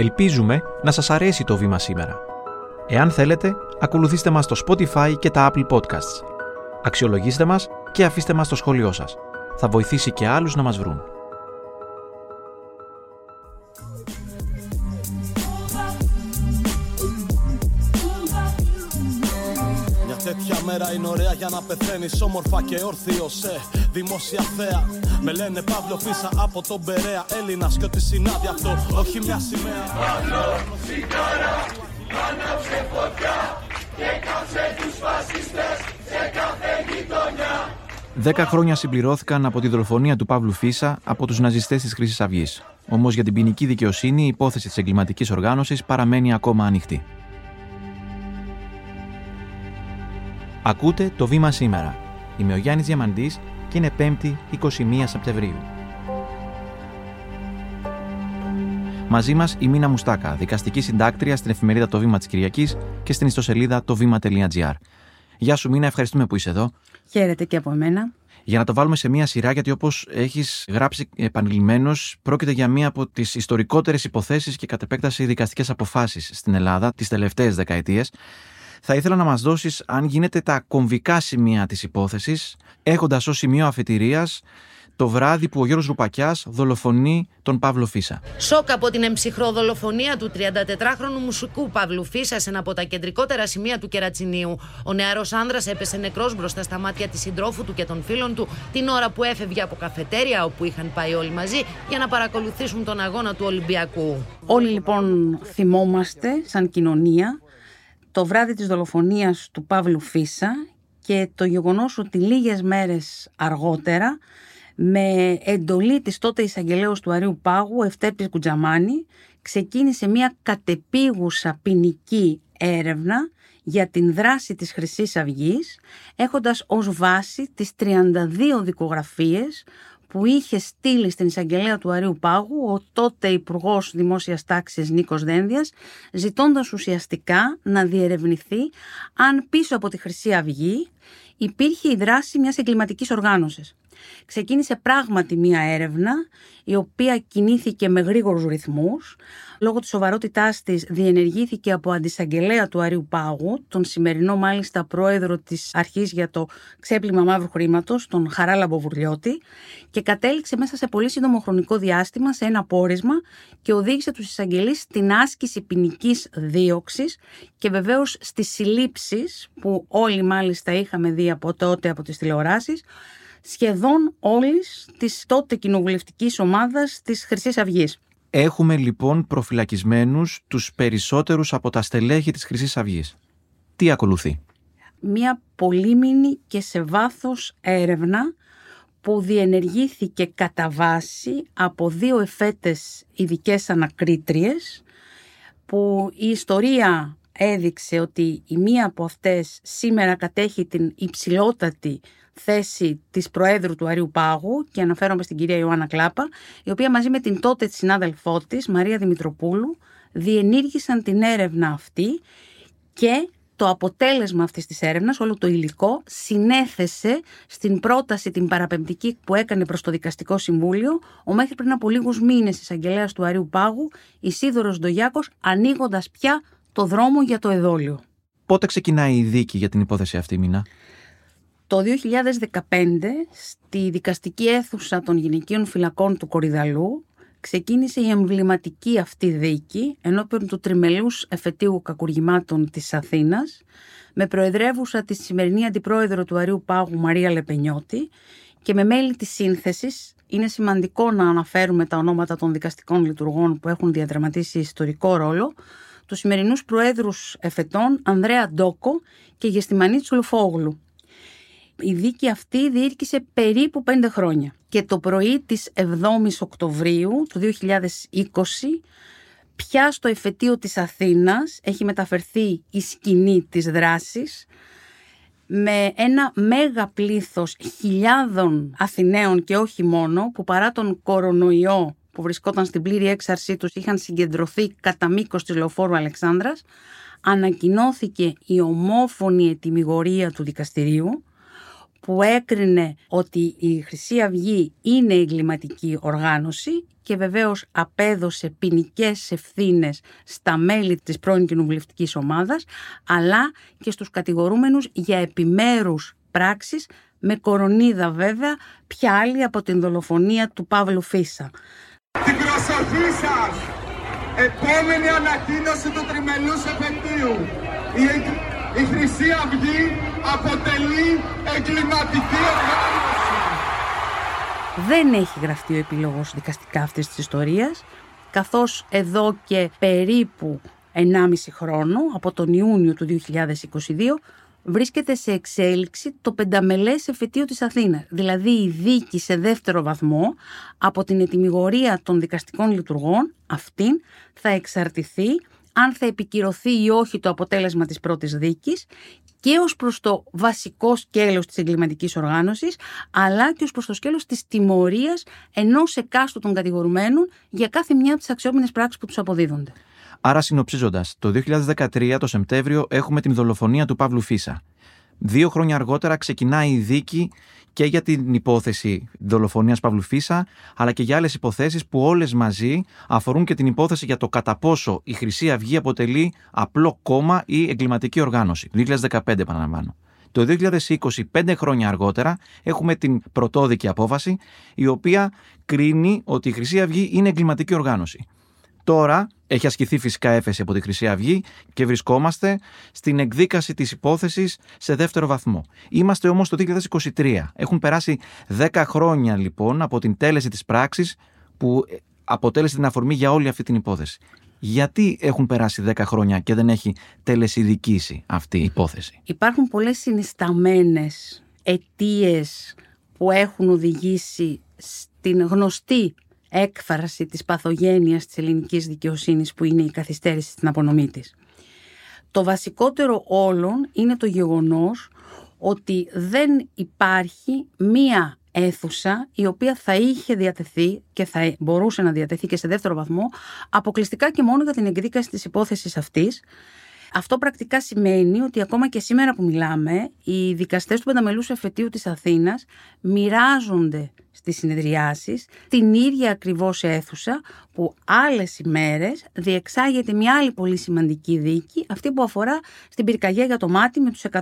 Ελπίζουμε να σας αρέσει το βήμα σήμερα. Εάν θέλετε, ακολουθήστε μας στο Spotify και τα Apple Podcasts. Αξιολογήστε μας και αφήστε μας το σχόλιο σας. Θα βοηθήσει και άλλους να μας βρουν. Μια τέτοια μέρα είναι ωραία για να πεθαίνεις όμορφα και όρθιος σε δημόσια θέα. Με λένε Παύλο Φίσα από τον Περέα Έλληνας και ότι συνάδει αυτό. Όχι μια σημαία. Δέκα χρόνια συμπληρώθηκαν από τη δολοφονία του Παύλου Φίσα από τους ναζιστές της Χρυσής Αυγής. Όμως για την ποινική δικαιοσύνη η υπόθεση της εγκληματικής οργάνωσης παραμένει ακόμα ανοιχτή. Ακούτε το βήμα σήμερα. Είμαι ο Γιάννης Διαμαντής και είναι 5η 21 Σεπτεμβρίου. Μαζί μας η Μίνα Μουστάκα, δικαστική συντάκτρια στην εφημερίδα Το Βήμα της Κυριακής και στην ιστοσελίδα το βήμα.gr. Γεια σου, Μίνα, ευχαριστούμε που είσαι εδώ. Χαίρετε και από εμένα. Για να το βάλουμε σε μία σειρά, γιατί όπως έχεις γράψει επανειλημμένω, πρόκειται για μία από τις ιστορικότερες υποθέσεις και κατ' επέκταση δικαστικές αποφάσεις στην Ελλάδα τις τελευταίες δεκαετίες. Θα ήθελα να μας δώσεις, αν γίνεται, τα κομβικά σημεία της υπόθεσης, έχοντας ως σημείο αφετηρίας το βράδυ που ο Γιώργος Ρουπακιάς δολοφονεί τον Παύλο Φίσα. Σοκ από την εμψυχρό δολοφονία του 34χρονου μουσικού Παύλου Φίσα σε ένα από τα κεντρικότερα σημεία του Κερατσινίου. Ο νεαρός άνδρας έπεσε νεκρός μπροστά στα μάτια της συντρόφου του και των φίλων του την ώρα που έφευγε από καφετέρια όπου είχαν πάει όλοι μαζί για να παρακολουθήσουν τον αγώνα του Ολυμπιακού. Όλοι λοιπόν θυμόμαστε σαν κοινωνία το βράδυ της δολοφονίας του Παύλου Φίσα και το γεγονός ότι λίγες μέρες αργότερα με εντολή της τότε εισαγγελέως του Αρίου Πάγου, Ευτέρπης Κουτζαμάνη, ξεκίνησε μια κατεπίγουσα ποινική έρευνα για την δράση της χρυσής αυγής, έχοντας ως βάση τις 32 δικογραφίες που είχε στείλει στην εισαγγελέα του Αρίου Πάγου ο τότε Υπουργός Δημόσιας Τάξης Νίκος Δένδιας, ζητώντας ουσιαστικά να διερευνηθεί αν πίσω από τη Χρυσή Αυγή υπήρχε η δράση μιας εγκληματικής οργάνωσης. Ξεκίνησε πράγματι μία έρευνα η οποία κινήθηκε με γρήγορους ρυθμούς. Λόγω της σοβαρότητάς της διενεργήθηκε από αντισαγγελέα του Αρίου Πάγου, τον σημερινό μάλιστα πρόεδρο της αρχής για το ξέπλυμα μαύρου χρήματος, τον Χαράλα Μποβουρλιώτη και κατέληξε μέσα σε πολύ σύντομο χρονικό διάστημα σε ένα πόρισμα και οδήγησε τους εισαγγελείς στην άσκηση ποινικής δίωξης και βεβαίως στις συλλήψεις που όλοι μάλιστα είχαμε δει από τότε από τις τηλεοράσεις σχεδόν όλης της τότε κοινοβουλευτικής ομάδας της χρυσής αυγής. Έχουμε λοιπόν προφυλακισμένους τους περισσότερους από τα στελέχη της χρυσής αυγής. Τι ακολουθεί; Μία πολύμηνη και σε βάθος έρευνα που διενεργήθηκε κατά βάση από δύο εφέτες ειδικές ανακρίτριες που η ιστορία έδειξε ότι η μία από αυτές σήμερα κατέχει την υψηλότατη θέση της Προέδρου του Αρίου Πάγου και αναφέρομαι στην κυρία Ιωάννα Κλάπα, η οποία μαζί με την τότε συνάδελφό της, Μαρία Δημητροπούλου, διενήργησαν την έρευνα αυτή και το αποτέλεσμα αυτής της έρευνας, όλο το υλικό, συνέθεσε στην πρόταση την παραπεμπτική που έκανε προς το Δικαστικό Συμβούλιο ο μέχρι πριν από λίγους μήνες εισαγγελέας του Αρίου Πάγου, Ισίδωρος Ντογιάκος, ανοίγοντας πια το δρόμο για το εδόλιο. Πότε ξεκινάει η δίκη για την υπόθεση αυτή, Μίνα; Το 2015, στη δικαστική αίθουσα των γυναικείων φυλακών του Κορυδαλού, ξεκίνησε η εμβληματική αυτή δίκη ενώπιον του τριμελούς εφετείου κακουργημάτων της Αθήνας, με προεδρεύουσα τη σημερινή αντιπρόεδρο του Αρίου Πάγου Μαρία Λεπενιώτη και με μέλη της σύνθεσης είναι σημαντικό να αναφέρουμε τα ονόματα των δικαστικών λειτουργών που έχουν διαδραματίσει ιστορικό ρόλο, τους σημερινούς προέδρους εφετών Ανδρέα Ντόκο και Γεστημανή Τσουλφόγλου. Η δίκη αυτή διήρκησε περίπου πέντε χρόνια. Και το πρωί της 7ης Οκτωβρίου του 2020 πια στο εφετείο της Αθήνας έχει μεταφερθεί η σκηνή της δράσης με ένα μέγα πλήθος χιλιάδων Αθηναίων και όχι μόνο που παρά τον κορονοϊό που βρισκόταν στην πλήρη έξαρσή τους είχαν συγκεντρωθεί κατά μήκος της λεωφόρου Αλεξάνδρας ανακοινώθηκε η ομόφωνη ετοιμιγορία του δικαστηρίου που έκρινε ότι η Χρυσή Αυγή είναι εγκληματική οργάνωση και βεβαίως απέδωσε ποινικές ευθύνες στα μέλη της πρώην κοινοβουλευτικής ομάδας αλλά και στους κατηγορούμενους για επιμέρους πράξεις με κορονίδα βέβαια πια άλλη από την δολοφονία του Παύλου Φίσα. Την προσοχή σας! Επόμενη ανακοίνωση του τριμελούς επαιτίου. Η, η Χρυσή Αυγή αποτελεί εγκληματική οργάνωση. Δεν έχει γραφτεί ο επίλογος δικαστικά αυτής της ιστορίας, καθώς εδώ και περίπου 1,5 χρόνο, από τον Ιούνιο του 2022, βρίσκεται σε εξέλιξη το πενταμελές εφετείο της Αθήνας, δηλαδή η δίκη σε δεύτερο βαθμό από την ετοιμιγορία των δικαστικών λειτουργών, αυτήν θα εξαρτηθεί αν θα επικυρωθεί ή όχι το αποτέλεσμα της πρώτης δίκης και ως προς το βασικό σκέλος της εγκληματικής οργάνωσης, αλλά και ως προς το σκέλος της τιμωρίας ενός εκάστου των κατηγορουμένων για κάθε μια από τις αξιόμενες πράξεις που τους αποδίδονται. Άρα, συνοψίζοντας, το 2013 το Σεπτέμβριο έχουμε την δολοφονία του Παύλου Φίσα. Δύο χρόνια αργότερα ξεκινάει η δίκη και για την υπόθεση δολοφονίας Παύλου Φίσα, αλλά και για άλλες υποθέσεις που όλες μαζί αφορούν και την υπόθεση για το κατά πόσο η Χρυσή Αυγή αποτελεί απλό κόμμα ή εγκληματική οργάνωση. 2015, επαναλαμβάνω. Το 2020, πέντε χρόνια αργότερα, έχουμε την πρωτόδικη απόφαση, η οποία κρίνει ότι η Χρυσή Αυγή είναι εγκληματική οργάνωση. Τώρα έχει ασκηθεί φυσικά έφεση από τη Χρυσή Αυγή και βρισκόμαστε στην εκδίκαση της υπόθεσης σε δεύτερο βαθμό. Είμαστε όμως το 2023. Έχουν περάσει 10 χρόνια λοιπόν από την τέλεση της πράξης που αποτέλεσε την αφορμή για όλη αυτή την υπόθεση. Γιατί έχουν περάσει 10 χρόνια και δεν έχει τελεσιδικήσει αυτή η υπόθεση; Υπάρχουν πολλές συνισταμένες αιτίες που έχουν οδηγήσει στην γνωστή έκφραση της παθογένειας της ελληνικής δικαιοσύνης που είναι η καθυστέρηση στην απονομή της. Το βασικότερο όλων είναι το γεγονός ότι δεν υπάρχει μία αίθουσα η οποία θα είχε διατεθεί και θα μπορούσε να διατεθεί και σε δεύτερο βαθμό αποκλειστικά και μόνο για την εκδίκαση της υπόθεσης αυτής αυτό πρακτικά σημαίνει ότι ακόμα και σήμερα που μιλάμε, οι δικαστές του πενταμελούς εφετείου της Αθήνας μοιράζονται στις συνεδριάσεις την ίδια ακριβώς αίθουσα που άλλες ημέρες διεξάγεται μια άλλη πολύ σημαντική δίκη, αυτή που αφορά στην πυρκαγιά για το μάτι με τους 104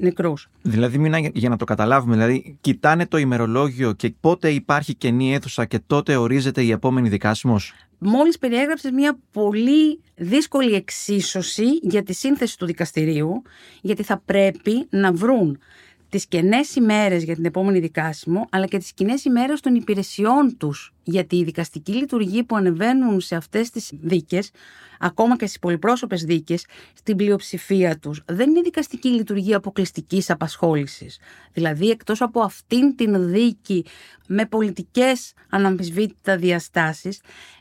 νεκρούς. Δηλαδή, μήνα, για να το καταλάβουμε, δηλαδή, κοιτάνε το ημερολόγιο και πότε υπάρχει καινή αίθουσα και τότε ορίζεται η επόμενη δικάσιμος; Μόλις περιέγραψες μια πολύ δύσκολη εξίσωση για τη σύνθεση του δικαστηρίου, γιατί θα πρέπει να βρουν τις κενές ημέρες για την επόμενη δικάσιμο, αλλά και τις κοινέ ημέρες των υπηρεσιών τους, γιατί η δικαστική λειτουργία που ανεβαίνουν σε αυτές τις δίκες, ακόμα και στις πολυπρόσωπες δίκες, στην πλειοψηφία τους, δεν είναι δικαστική λειτουργία αποκλειστικής απασχόλησης. Δηλαδή, εκτός από αυτήν την δίκη με πολιτικές αναμφισβήτητα διαστάσεις,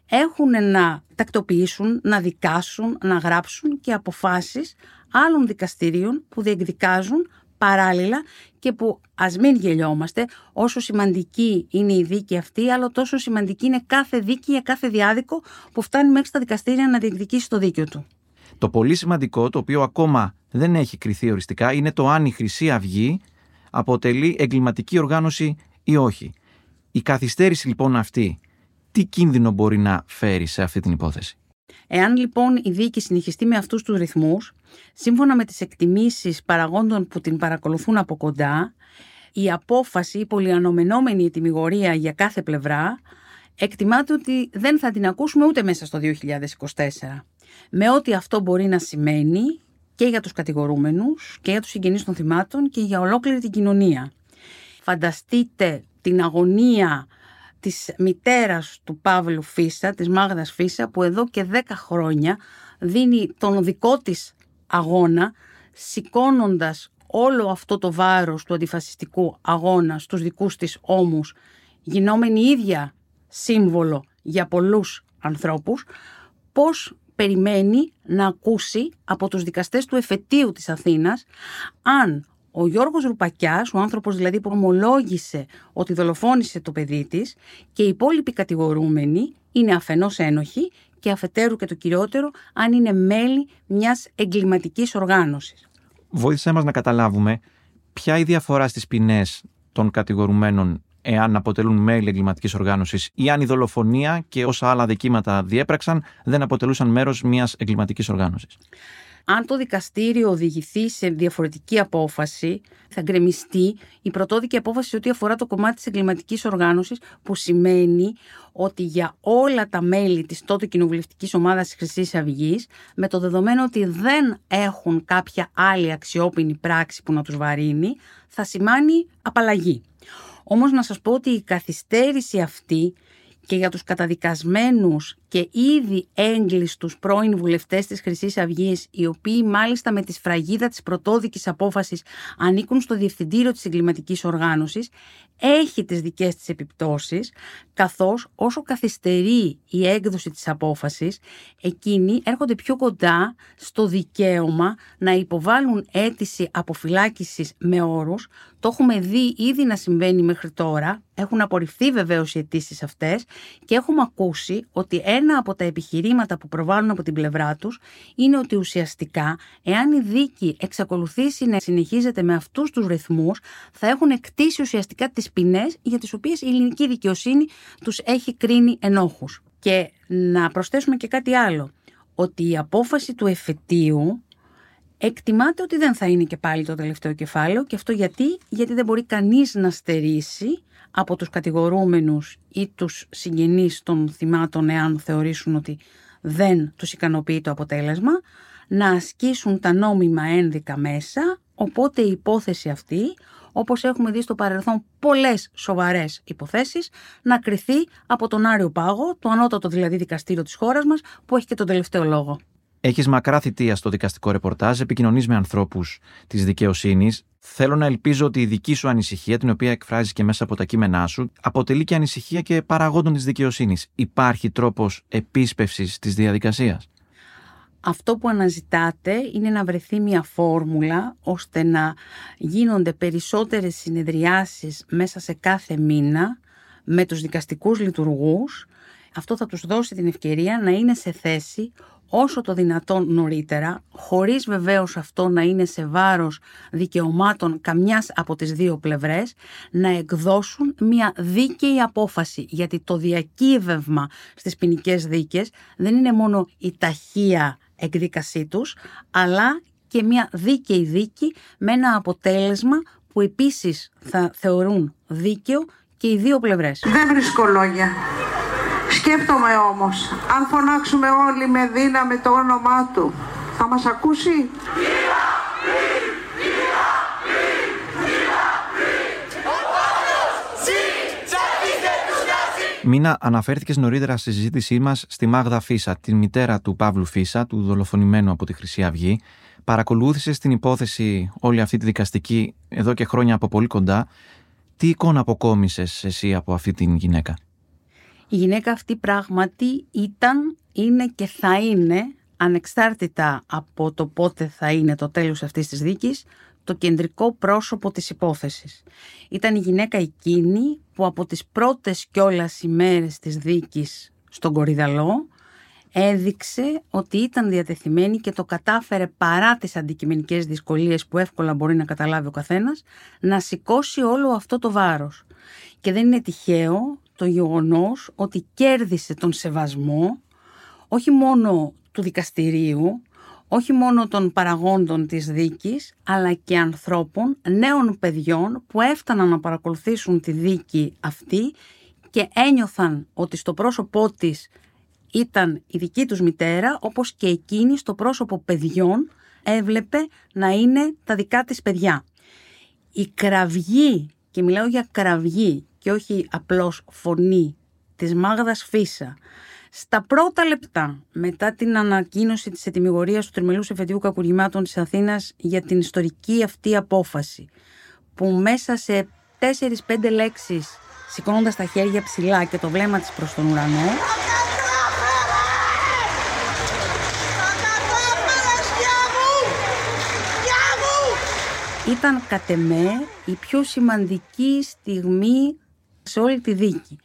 έχουν να τακτοποιήσουν, να δικάσουν, να γράψουν και αποφάσεις άλλων δικαστηρίων που διεκδικάζουν παράλληλα και που ας μην γελιόμαστε όσο σημαντική είναι η δίκη αυτή αλλά τόσο σημαντική είναι κάθε δίκη για κάθε διάδικο που φτάνει μέχρι στα δικαστήρια να διεκδικήσει το δίκαιο του. Το πολύ σημαντικό το οποίο ακόμα δεν έχει κριθεί οριστικά είναι το αν η Χρυσή Αυγή αποτελεί εγκληματική οργάνωση ή όχι. Η καθυστέρηση λοιπόν αυτή τι κίνδυνο μπορεί να φέρει σε αυτή την υπόθεση; Εάν λοιπόν η δίκη συνεχιστεί με αυτούς τους ρυθμούς, σύμφωνα με τις εκτιμήσεις παραγόντων που την παρακολουθούν από κοντά, η απόφαση, η πολυανομενόμενη ετοιμιγορία για κάθε πλευρά, εκτιμάται ότι δεν θα την ακούσουμε ούτε μέσα στο 2024. Με ό,τι αυτό μπορεί να σημαίνει και για τους κατηγορούμενους και για τους συγγενείς των θυμάτων και για ολόκληρη την κοινωνία. Φανταστείτε την αγωνία της μητέρας του Παύλου Φίσα, της Μάγδας Φίσα, που εδώ και δέκα χρόνια δίνει τον δικό της αγώνα, σηκώνοντας όλο αυτό το βάρος του αντιφασιστικού αγώνα στους δικούς της ώμους, γινόμενη ίδια σύμβολο για πολλούς ανθρώπους, πώς περιμένει να ακούσει από τους δικαστές του εφετείου της Αθήνας αν ο Γιώργος Ρουπακιάς, ο άνθρωπος δηλαδή που ομολόγησε ότι δολοφόνησε το παιδί της και οι υπόλοιποι κατηγορούμενοι είναι αφενός ένοχοι και αφετέρου και το κυριότερο αν είναι μέλη μιας εγκληματικής οργάνωσης. Βόηθησέ μας να καταλάβουμε ποια η διαφορά στις ποινές των κατηγορουμένων εάν αποτελούν μέλη εγκληματικής οργάνωσης ή αν η δολοφονία και όσα άλλα δικήματα διέπραξαν δεν αποτελούσαν μέρος μιας εγκληματικής οργάνωσης. Αν το δικαστήριο οδηγηθεί σε διαφορετική απόφαση, θα γκρεμιστεί η πρωτόδικη απόφαση ό,τι αφορά το κομμάτι της εγκληματικής οργάνωσης, που σημαίνει ότι για όλα τα μέλη της τότε κοινοβουλευτικής ομάδας της Χρυσής Αυγής, με το δεδομένο ότι δεν έχουν κάποια άλλη αξιόπινη πράξη που να τους βαρύνει, θα σημάνει απαλλαγή. Όμως να σας πω ότι η καθυστέρηση αυτή και για τους καταδικασμένους και ήδη έγκλειστους πρώην βουλευτές της χρυσής αυγής, οι οποίοι μάλιστα με τη σφραγίδα της πρωτόδικης απόφασης ανήκουν στο διευθυντήριο της εγκληματικής οργάνωσης, έχει τις δικές της επιπτώσεις, καθώς όσο καθυστερεί η έκδοση της απόφασης, εκείνοι έρχονται πιο κοντά στο δικαίωμα να υποβάλουν αίτηση αποφυλάκησης με όρους. Το έχουμε δει ήδη να συμβαίνει μέχρι τώρα, έχουν απορριφθεί βεβαίως οι αιτήσεις αυτές και έχουμε ακούσει ότι ένα από τα επιχειρήματα που προβάλλουν από την πλευρά τους είναι ότι ουσιαστικά εάν η δίκη εξακολουθήσει να συνεχίζεται με αυτούς τους ρυθμούς θα έχουν εκτίσει ουσιαστικά τις ποινές για τις οποίες η ελληνική δικαιοσύνη τους έχει κρίνει ενόχους. Και να προσθέσουμε και κάτι άλλο, ότι η απόφαση του εφετείου εκτιμάται ότι δεν θα είναι και πάλι το τελευταίο κεφάλαιο και αυτό γιατί, γιατί δεν μπορεί κανείς να στερήσει από τους κατηγορούμενους ή τους συγγενείς των θυμάτων εάν θεωρήσουν ότι δεν τους ικανοποιεί το αποτέλεσμα, να ασκήσουν τα νόμιμα ένδικα μέσα, οπότε η υπόθεση αυτή, όπως έχουμε δει στο παρελθόν πολλές σοβαρές υποθέσεις, να κριθεί από τον Άριο Πάγο, το ανώτατο δηλαδή δικαστήριο της χώρας μας, που έχει και τον τελευταίο λόγο. Έχεις μακρά θητεία στο δικαστικό ρεπορτάζ, επικοινωνείς με ανθρώπους της δικαιοσύνης. Θέλω να ελπίζω ότι η δική σου ανησυχία, την οποία εκφράζεις και μέσα από τα κείμενά σου, αποτελεί και ανησυχία και παραγόντων της δικαιοσύνης. Υπάρχει τρόπος επίσπευσης της διαδικασίας; Αυτό που αναζητάτε είναι να βρεθεί μια φόρμουλα ώστε να γίνονται περισσότερες συνεδριάσεις μέσα σε κάθε μήνα με τους δικαστικούς λειτουργούς. Αυτό θα τους δώσει την ευκαιρία να είναι σε θέση όσο το δυνατόν νωρίτερα, χωρίς βεβαίως αυτό να είναι σε βάρος δικαιωμάτων καμιάς από τις δύο πλευρές, να εκδώσουν μια δίκαιη απόφαση. Γιατί το διακύβευμα στις ποινικές δίκες δεν είναι μόνο η ταχεία εκδίκασή τους, αλλά και μια δίκαιη δίκη με ένα αποτέλεσμα που επίσης θα θεωρούν δίκαιο και οι δύο πλευρές. Δεν βρίσκω λόγια. Σκέφτομαι όμως, αν φωνάξουμε όλοι με δύναμη το όνομά του, θα μας ακούσει; Μίνα, αναφέρθηκες νωρίτερα στη συζήτησή μας στη Μάγδα Φίσα, τη μητέρα του Παύλου Φίσα, του δολοφονημένου από τη Χρυσή Αυγή. Παρακολούθησες την υπόθεση όλη αυτή τη δικαστική εδώ και χρόνια από πολύ κοντά. Τι εικόνα αποκόμισες εσύ από αυτή την γυναίκα; Η γυναίκα αυτή πράγματι ήταν, είναι και θα είναι, ανεξάρτητα από το πότε θα είναι το τέλος αυτής της δίκης, το κεντρικό πρόσωπο της υπόθεσης. Ήταν η γυναίκα εκείνη που από τις πρώτες κιόλας ημέρες της δίκης στον Κορυδαλό έδειξε ότι ήταν διατεθειμένη και το κατάφερε παρά τις αντικειμενικές δυσκολίες που εύκολα μπορεί να καταλάβει ο καθένας να σηκώσει όλο αυτό το βάρος. Και δεν είναι τυχαίο το γεγονός ότι κέρδισε τον σεβασμό όχι μόνο του δικαστηρίου, όχι μόνο των παραγόντων της δίκης, αλλά και ανθρώπων, νέων παιδιών που έφταναν να παρακολουθήσουν τη δίκη αυτή και ένιωθαν ότι στο πρόσωπό της ήταν η δική τους μητέρα, όπως και εκείνη στο πρόσωπο παιδιών έβλεπε να είναι τα δικά της παιδιά. Η κραυγή, και μιλάω για κραυγή και όχι απλώς φωνή της Μάγδας Φίσα. Στα πρώτα λεπτά μετά την ανακοίνωση της ετοιμιγορίας του Τριμελούς Εφετιού Κακουργημάτων της Αθήνας για την ιστορική αυτή απόφαση που μέσα σε 4-5 λέξεις σηκώνοντας τα χέρια ψηλά και το βλέμμα της προς τον ουρανό ήταν κατ' εμέ η πιο σημαντική στιγμή σε όλη τη δίκη.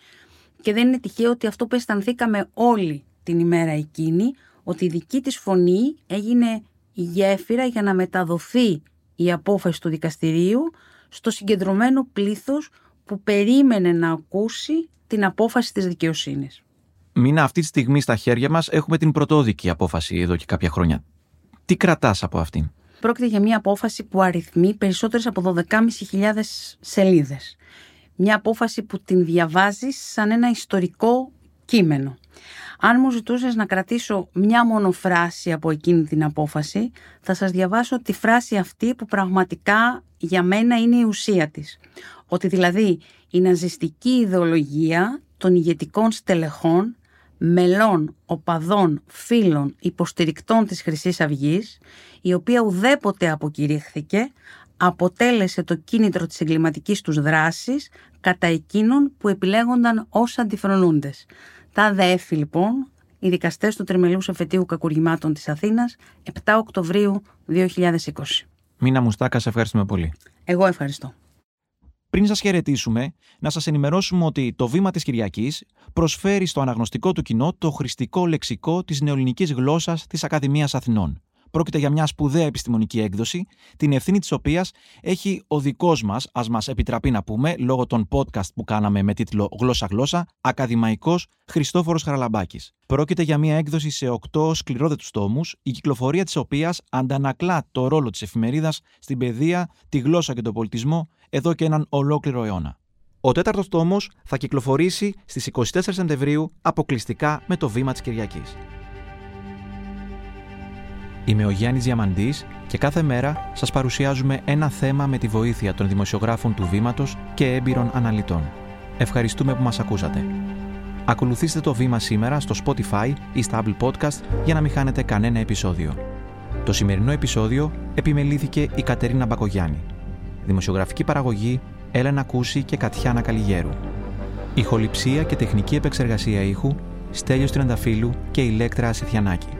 Και δεν είναι τυχαίο ότι αυτό που αισθανθήκαμε όλη την ημέρα εκείνη, ότι η δική της φωνή έγινε η γέφυρα για να μεταδοθεί η απόφαση του δικαστηρίου στο συγκεντρωμένο πλήθος που περίμενε να ακούσει την απόφαση της δικαιοσύνης. Μήνα αυτή τη στιγμή στα χέρια μας έχουμε την πρωτόδικη απόφαση εδώ και κάποια χρόνια. Τι κρατάς από αυτήν; Πρόκειται για μια απόφαση που αριθμεί περισσότερες από 12.500 σελίδες. Μια απόφαση που την διαβάζεις σαν ένα ιστορικό κείμενο. Αν μου ζητούσες να κρατήσω μια μόνο φράση από εκείνη την απόφαση, θα σας διαβάσω τη φράση αυτή που πραγματικά για μένα είναι η ουσία της. Ότι δηλαδή η ναζιστική ιδεολογία των ηγετικών στελεχών, μελών, οπαδών, φίλων, υποστηρικτών της Χρυσής Αυγής, η οποία ουδέποτε αποκηρύχθηκε, αποτέλεσε το κίνητρο της εγκληματικής τους δράσης κατά εκείνων που επιλέγονταν ως αντιφρονούντες. Τα ΔΕΦ λοιπόν, οι δικαστές του Τριμελούς Εφετείου Κακουργημάτων της Αθήνας, 7 Οκτωβρίου 2020. Μίνα Μουστάκα, σε ευχαριστούμε πολύ. Εγώ ευχαριστώ. Πριν σας χαιρετήσουμε, να σας ενημερώσουμε ότι το Βήμα της Κυριακής προσφέρει στο αναγνωστικό του κοινό το χρηστικό λεξικό της νεοελληνικής γλώσσας της Ακαδημίας Αθηνών. Πρόκειται για μια σπουδαία επιστημονική έκδοση, την ευθύνη της οποίας έχει ο δικός μας, ας μας επιτραπεί να πούμε, λόγω των podcast που κάναμε με τίτλο Γλώσσα-Γλώσσα, ακαδημαϊκός Χριστόφορος Χαραλαμπάκης. Πρόκειται για μια έκδοση σε οκτώ σκληρόδετους τόμους, η κυκλοφορία της οποίας αντανακλά το ρόλο της εφημερίδας στην παιδεία, τη γλώσσα και τον πολιτισμό εδώ και έναν ολόκληρο αιώνα. Ο τέταρτος τόμος θα κυκλοφορήσει στις 24 Σεπτεμβρίου αποκλειστικά με το βήμα της Κυριακής. Είμαι ο Γιάννης Διαμαντής και κάθε μέρα σας παρουσιάζουμε ένα θέμα με τη βοήθεια των δημοσιογράφων του Βήματος και έμπειρων αναλυτών. Ευχαριστούμε που μας ακούσατε. Ακολουθήστε το Βήμα σήμερα στο Spotify ή στα Apple Podcast για να μην χάνετε κανένα επεισόδιο. Το σημερινό επεισόδιο επιμελήθηκε η Κατερίνα Μπακογιάννη. Δημοσιογραφική παραγωγή Έλενα Κούση και Κατιάνα Καλιγέρου. Ηχοληψία και τεχνική επεξεργασία ήχου Στέλιος Τριανταφύλου και Ηλέκτρα Ασιθιανάκη.